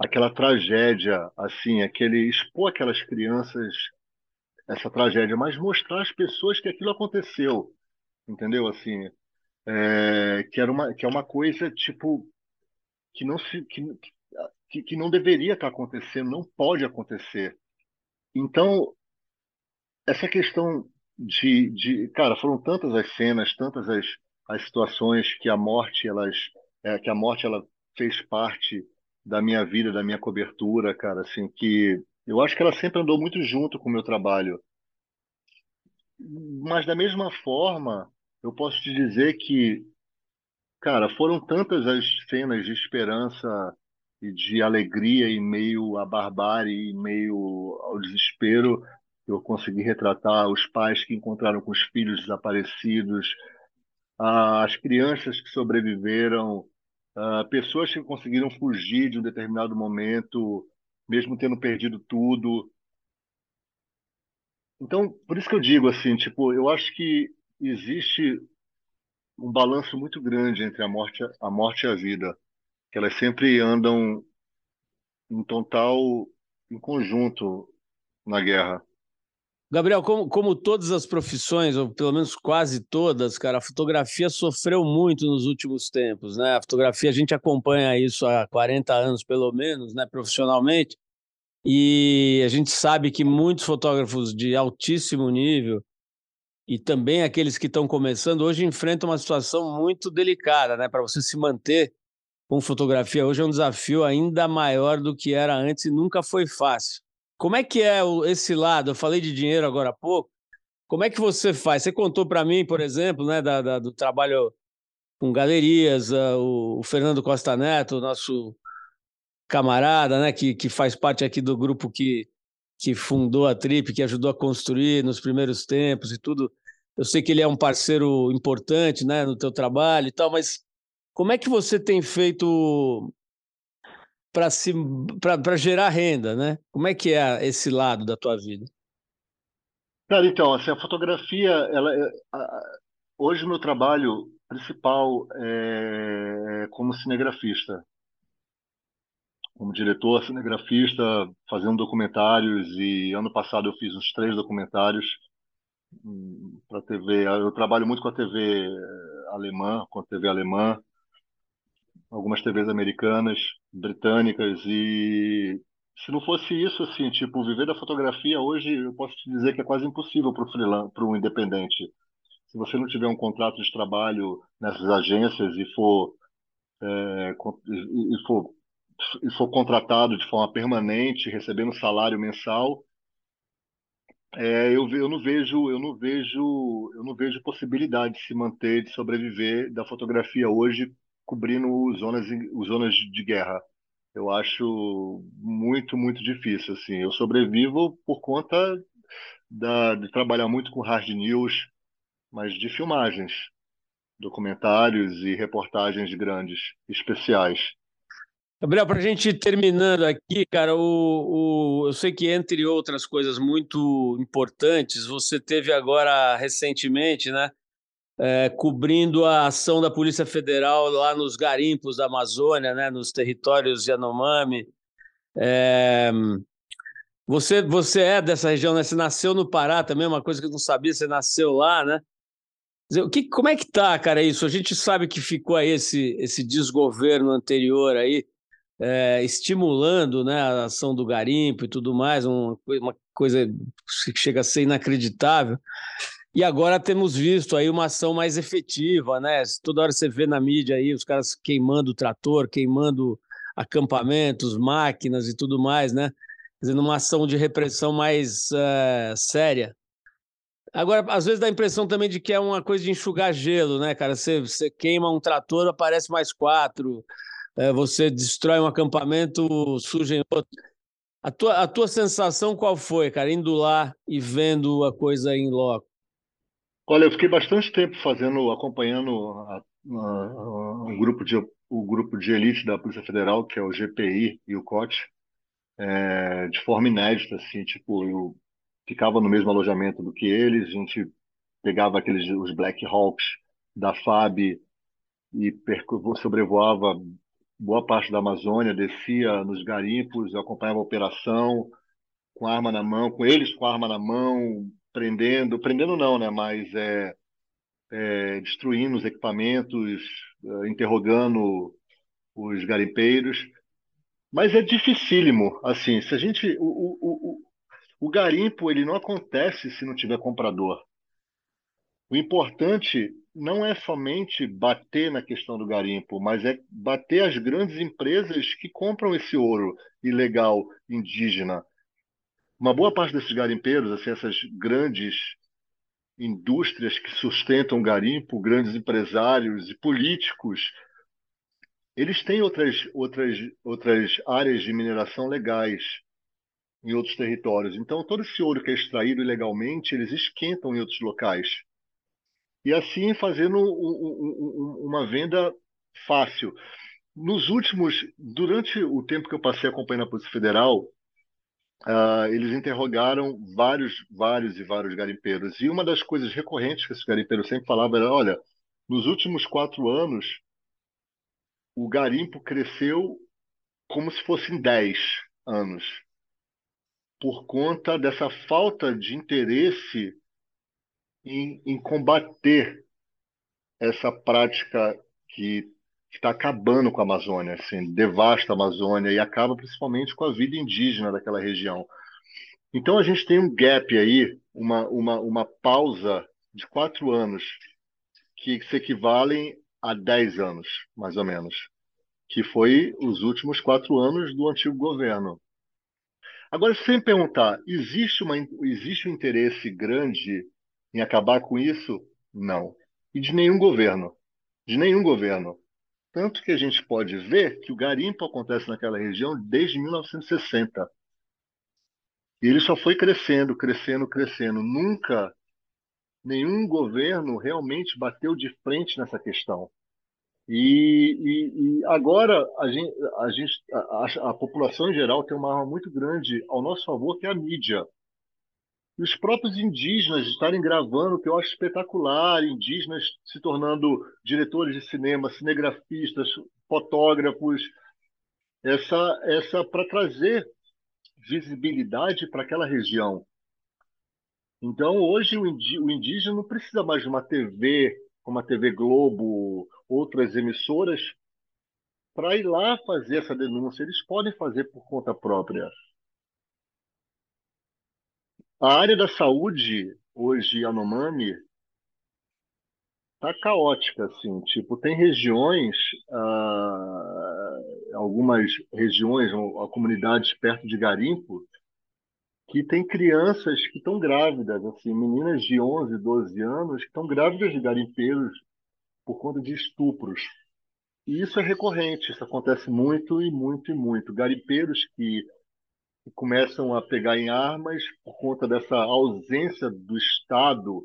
aquela tragédia, assim, aquele expor aquelas crianças essa tragédia, mas mostrar às pessoas que aquilo aconteceu, entendeu? Assim, é, que era uma que é uma coisa tipo que não se que, que, que não deveria estar acontecendo, não pode acontecer. Então, essa questão de, de cara, foram tantas as cenas, tantas as, as situações que a morte elas é, que a morte ela fez parte da minha vida, da minha cobertura, cara, assim, que eu acho que ela sempre andou muito junto com o meu trabalho. Mas da mesma forma, eu posso te dizer que Cara, foram tantas as cenas de esperança e de alegria em meio à barbárie, em meio ao desespero, eu consegui retratar os pais que encontraram com os filhos desaparecidos, as crianças que sobreviveram, pessoas que conseguiram fugir de um determinado momento, mesmo tendo perdido tudo. Então, por isso que eu digo assim, tipo, eu acho que existe um balanço muito grande entre a morte, a morte e a vida, que elas sempre andam em total em conjunto na guerra. Gabriel, como, como todas as profissões, ou pelo menos quase todas, cara, a fotografia sofreu muito nos últimos tempos, né? A fotografia, a gente acompanha isso há 40 anos, pelo menos, né, profissionalmente, e a gente sabe que muitos fotógrafos de altíssimo nível e também aqueles que estão começando hoje enfrentam uma situação muito delicada, né? Para você se manter com fotografia hoje é um desafio ainda maior do que era antes e nunca foi fácil. Como é que é esse lado? Eu falei de dinheiro agora há pouco. Como é que você faz? Você contou para mim, por exemplo, né, da, da, do trabalho com galerias, uh, o, Fernando Costa Neto, nosso camarada, né, que, que faz parte aqui do grupo que que fundou a Trip, que ajudou a construir nos primeiros tempos e tudo. Eu sei que ele é um parceiro importante, né, no teu trabalho e tal, mas como é que você tem feito para gerar renda, né? Como é que é esse lado da tua vida? Cara, então, assim, a fotografia, ela, é, hoje o meu trabalho principal é como cinegrafista como diretor, cinegrafista, fazendo documentários e ano passado eu fiz uns três documentários hum, para TV. Eu trabalho muito com a TV eh, alemã, com a TV alemã, algumas TVs americanas, britânicas e se não fosse isso assim, tipo, viver da fotografia hoje, eu posso te dizer que é quase impossível para o para um independente. Se você não tiver um contrato de trabalho nessas agências e for é, e, for, e for contratado de forma permanente, recebendo salário mensal, é, eu, eu não vejo eu não vejo eu não vejo possibilidade de se manter de sobreviver da fotografia hoje cobrindo zonas zonas de guerra. Eu acho muito muito difícil assim. Eu sobrevivo por conta da, de trabalhar muito com hard news mas de filmagens documentários e reportagens grandes especiais. Gabriel, para a gente ir terminando aqui, cara, o, o, eu sei que entre outras coisas muito importantes, você teve agora recentemente, né, é, cobrindo a ação da Polícia Federal lá nos garimpos da Amazônia, né, nos territórios Yanomami. É, você, você é dessa região, né? Você nasceu no Pará também, uma coisa que eu não sabia, você nasceu lá, né? O que, como é que tá, cara, isso? A gente sabe que ficou aí esse, esse desgoverno anterior aí, é, estimulando né, a ação do garimpo e tudo mais, uma, uma coisa que chega a ser inacreditável. E agora temos visto aí uma ação mais efetiva, né? Toda hora você vê na mídia aí os caras queimando o trator, queimando acampamentos, máquinas e tudo mais, né? Fazendo uma ação de repressão mais uh, séria. Agora, às vezes dá a impressão também de que é uma coisa de enxugar gelo, né, cara? Você, você queima um trator, aparece mais quatro é, você destrói um acampamento, surgem outros. A tua, a tua sensação qual foi, cara, indo lá e vendo a coisa em loco? Olha, eu fiquei bastante tempo fazendo, acompanhando a, a, o, grupo de, o grupo de elite da Polícia Federal, que é o GPI e o COT, é, de forma inédita, assim, tipo, eu ficava no mesmo alojamento do que eles, a gente pegava aqueles os Black Hawks da FAB e sobrevoava boa parte da Amazônia, descia nos garimpos, eu acompanhava a operação com arma na mão, com eles com arma na mão, prendendo, prendendo não, né? Mas é, é destruindo os equipamentos, é, interrogando os garimpeiros. Mas é dificílimo, assim, se a gente o, o, o, o garimpo ele não acontece se não tiver comprador. O importante não é somente bater na questão do garimpo, mas é bater as grandes empresas que compram esse ouro ilegal indígena. Uma boa parte desses garimpeiros, assim, essas grandes indústrias que sustentam o garimpo, grandes empresários e políticos, eles têm outras, outras, outras áreas de mineração legais em outros territórios. Então, todo esse ouro que é extraído ilegalmente, eles esquentam em outros locais e assim fazendo um, um, uma venda fácil. Nos últimos, durante o tempo que eu passei acompanhando a Polícia Federal, uh, eles interrogaram vários, vários e vários garimpeiros. E uma das coisas recorrentes que esses garimpeiros sempre falavam era: olha, nos últimos quatro anos, o garimpo cresceu como se fossem dez anos, por conta dessa falta de interesse em, em combater essa prática que está acabando com a Amazônia, assim, devasta a Amazônia e acaba principalmente com a vida indígena daquela região. Então a gente tem um gap aí, uma, uma, uma pausa de quatro anos que se equivalem a dez anos, mais ou menos, que foi os últimos quatro anos do antigo governo. Agora, sem perguntar, existe, uma, existe um interesse grande em acabar com isso? Não. E de nenhum governo. De nenhum governo. Tanto que a gente pode ver que o garimpo acontece naquela região desde 1960. E ele só foi crescendo, crescendo, crescendo. Nunca nenhum governo realmente bateu de frente nessa questão. E, e, e agora a, gente, a, gente, a, a, população em geral tem uma arma muito grande ao nosso favor, que é a mídia. E os próprios indígenas estarem gravando, que eu acho espetacular, indígenas se tornando diretores de cinema, cinegrafistas, fotógrafos, essa, essa para trazer visibilidade para aquela região. Então, hoje, o indígena não precisa mais de uma TV, como a TV Globo, outras emissoras, para ir lá fazer essa denúncia. Eles podem fazer por conta própria. A área da saúde hoje, Yanomami, está caótica, assim. Tipo, tem regiões, ah, algumas regiões, ou comunidades perto de garimpo, que tem crianças que estão grávidas, assim, meninas de 11, 12 anos que estão grávidas de garimpeiros por conta de estupros. E isso é recorrente, isso acontece muito e muito e muito. Garimpeiros que, que começam a pegar em armas por conta dessa ausência do Estado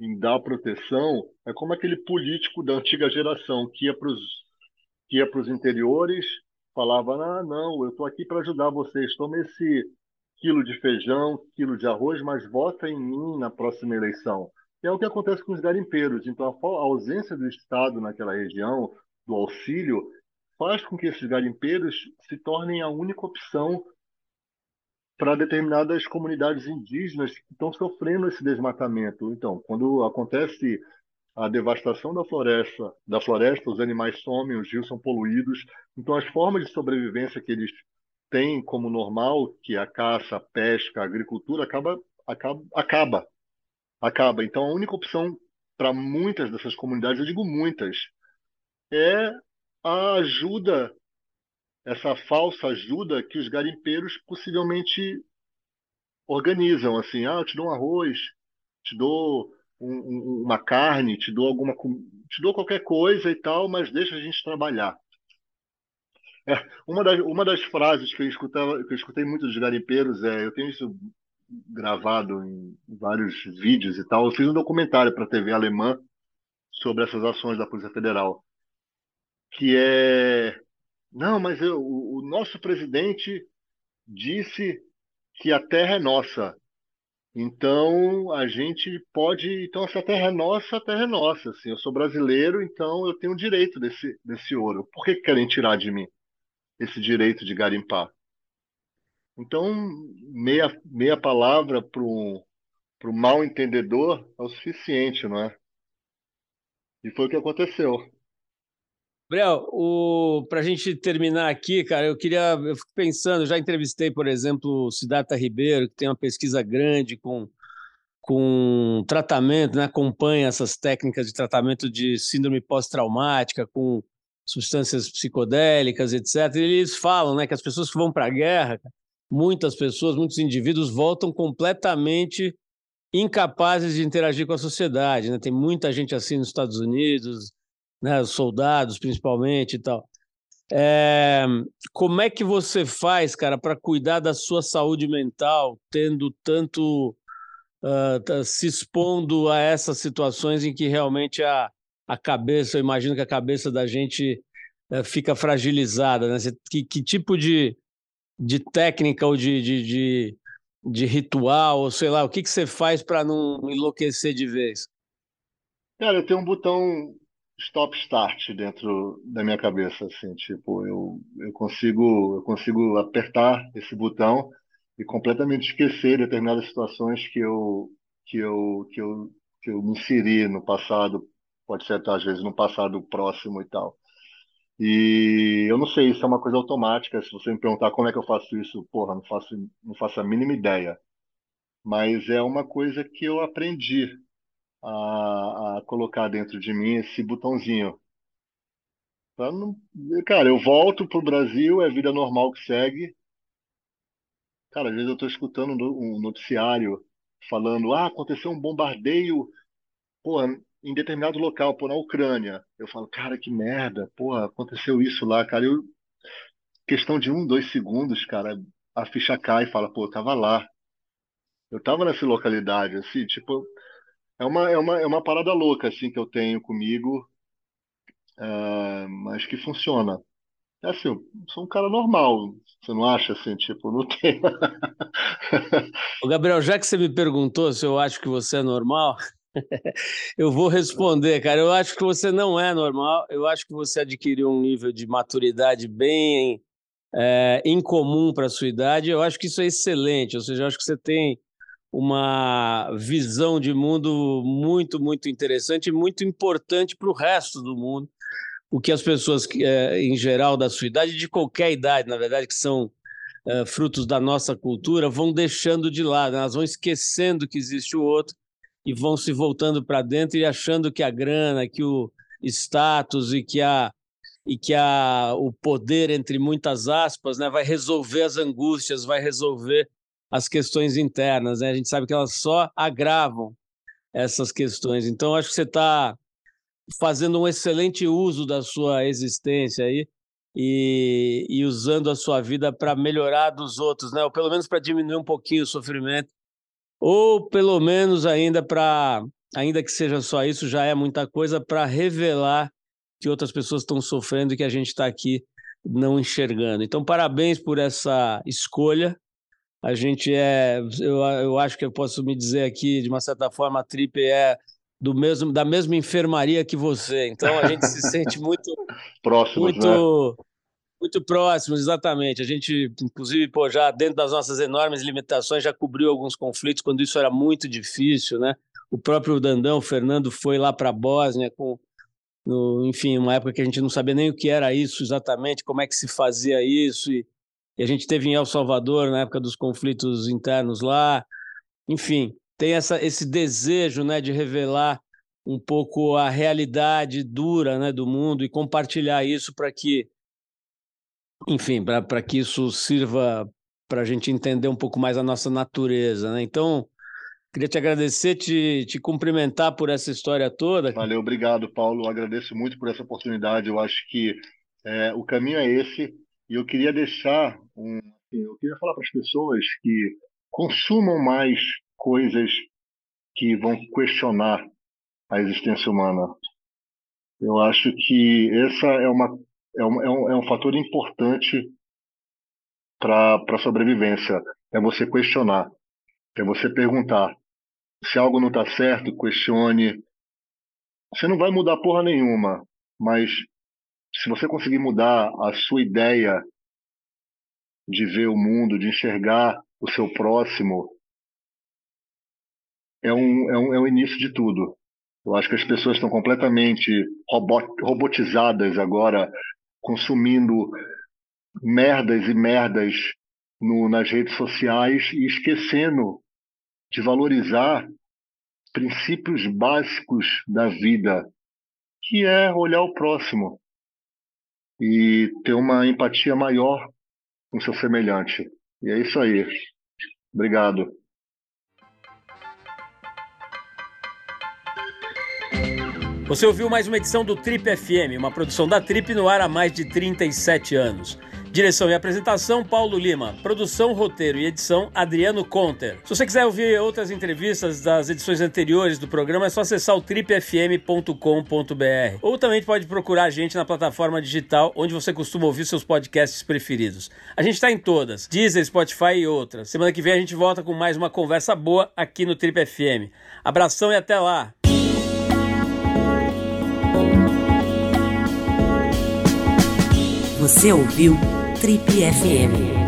em dar proteção, é como aquele político da antiga geração que ia para os que ia para os interiores, falava: ah, não, eu estou aqui para ajudar vocês, tome esse quilo de feijão, quilo de arroz, mas vota em mim na próxima eleição. E é o que acontece com os garimpeiros. Então, a ausência do Estado naquela região, do auxílio, faz com que esses garimpeiros se tornem a única opção para determinadas comunidades indígenas que estão sofrendo esse desmatamento. Então, quando acontece a devastação da floresta, da floresta, os animais somem, os rios são poluídos. Então, as formas de sobrevivência que eles têm como normal, que é a caça, a pesca, a agricultura, acaba, acaba, acaba, acaba. Então, a única opção para muitas dessas comunidades, eu digo muitas, é a ajuda, essa falsa ajuda que os garimpeiros possivelmente organizam, assim, ah, eu te dou um arroz, te dou um, uma carne, te dou alguma, te dou qualquer coisa e tal, mas deixa a gente trabalhar. É, uma, das, uma das frases que eu, escutava, que eu escutei muito dos garimpeiros é, eu tenho isso gravado em vários vídeos e tal. Eu fiz um documentário para a TV alemã sobre essas ações da Polícia Federal, que é não, mas eu, o, o nosso presidente disse que a terra é nossa. Então a gente pode, então essa terra é nossa, a terra é nossa. Assim, eu sou brasileiro, então eu tenho direito desse desse ouro. Por que querem tirar de mim esse direito de garimpar? Então, meia, meia palavra para o mal entendedor é o suficiente, não é? E foi o que aconteceu. Gabriel, para a gente terminar aqui, cara, eu queria. Eu fico pensando, já entrevistei, por exemplo, o Siddhartha Ribeiro, que tem uma pesquisa grande com, com tratamento, né, acompanha essas técnicas de tratamento de síndrome pós-traumática, com substâncias psicodélicas, etc. E eles falam né, que as pessoas que vão para a guerra, muitas pessoas, muitos indivíduos voltam completamente incapazes de interagir com a sociedade. Né? Tem muita gente assim nos Estados Unidos, né? soldados principalmente e tal. É, como é que você faz, cara, para cuidar da sua saúde mental, tendo tanto uh, se expondo a essas situações em que realmente a, a cabeça, eu imagino que a cabeça da gente uh, fica fragilizada, né? Que, que tipo de, de técnica ou de, de, de, de ritual, ou sei lá, o que, que você faz para não enlouquecer de vez? Cara, eu tenho um botão stop start dentro da minha cabeça, assim, tipo, eu, eu consigo eu consigo apertar esse botão e completamente esquecer determinadas situações que eu que eu que eu que eu me inseri no passado, pode ser até às vezes no passado próximo e tal. E eu não sei, isso é uma coisa automática. Se você me perguntar como é que eu faço isso, porra, não faço, não faço a mínima ideia. Mas é uma coisa que eu aprendi a, a colocar dentro de mim esse botãozinho. Não... Cara, eu volto pro Brasil, é vida normal que segue. Cara, às vezes eu estou escutando um noticiário falando, ah, aconteceu um bombardeio, porra, em determinado local, pô, na Ucrânia. Eu falo, cara, que merda, porra, aconteceu isso lá, cara. Eu, questão de um, dois segundos, cara, a ficha cai e fala, pô, eu tava lá. Eu tava nessa localidade, assim, tipo, é uma, é uma, é uma parada louca, assim, que eu tenho comigo, é, mas que funciona. É assim, eu sou um cara normal, você não acha, assim, tipo, não tem... Ô Gabriel, já que você me perguntou se eu acho que você é normal, eu vou responder, cara. Eu acho que você não é normal. Eu acho que você adquiriu um nível de maturidade bem é, incomum para a sua idade. Eu acho que isso é excelente. Ou seja, eu acho que você tem uma visão de mundo muito, muito interessante e muito importante para o resto do mundo. O que as pessoas, é, em geral, da sua idade, de qualquer idade, na verdade, que são é, frutos da nossa cultura, vão deixando de lado, elas vão esquecendo que existe o outro e vão se voltando para dentro e achando que a grana, que o status e que a, e que a, o poder, entre muitas aspas, né, vai resolver as angústias, vai resolver as questões internas. Né? A gente sabe que elas só agravam essas questões. Então, acho que você está fazendo um excelente uso da sua existência aí e, e usando a sua vida para melhorar dos outros, né? ou pelo menos para diminuir um pouquinho o sofrimento, ou pelo menos ainda para, ainda que seja só isso, já é muita coisa, para revelar que outras pessoas estão sofrendo e que a gente está aqui não enxergando. Então, parabéns por essa escolha. A gente é, eu, eu acho que eu posso me dizer aqui, de uma certa forma, a Trip é do mesmo, da mesma enfermaria que você. Então a gente se sente muito próximos, muito, né? muito próximos, exatamente. A gente, inclusive, pô, já dentro das nossas enormes limitações, já cobriu alguns conflitos quando isso era muito difícil, né? O próprio Dandão, o Fernando, foi lá para a Bósnia com no, enfim, uma época que a gente não sabia nem o que era isso exatamente, como é que se fazia isso, e, e a gente teve em El Salvador na época dos conflitos internos lá, enfim, tem essa, esse desejo né, de revelar um pouco a realidade dura né, do mundo e compartilhar isso para que, enfim, para que isso sirva para a gente entender um pouco mais a nossa natureza. Né? Então, Queria te agradecer, te, te cumprimentar por essa história toda. Valeu, obrigado, Paulo. agradeço muito por essa oportunidade. Eu acho que é, o caminho é esse. E eu queria deixar um. Assim, eu queria falar para as pessoas que consumam mais coisas que vão questionar a existência humana. Eu acho que essa é, uma, é, um, é um, é um fator importante para a sobrevivência. É você questionar, é você perguntar se algo não está certo, questione. Você não vai mudar porra nenhuma, mas se você conseguir mudar a sua ideia de ver o mundo, de enxergar o seu próximo, é um, é um, é um início de tudo. Eu acho que as pessoas estão completamente robot, robotizadas agora, consumindo merdas e merdas no, nas redes sociais e esquecendo de valorizar princípios básicos da vida, que é olhar o próximo e ter uma empatia maior com seu semelhante. E é isso aí. Obrigado. Você ouviu mais uma edição do Trip FM, uma produção da Trip no ar há mais de 37 anos. Direção e apresentação, Paulo Lima. Produção, roteiro e edição, Adriano Conter. Se você quiser ouvir outras entrevistas das edições anteriores do programa, é só acessar o tripfm.com.br. Ou também pode procurar a gente na plataforma digital onde você costuma ouvir seus podcasts preferidos. A gente está em todas, Deezer, Spotify e outras. Semana que vem a gente volta com mais uma conversa boa aqui no Trip FM. Abração e até lá! Você ouviu Trip FM.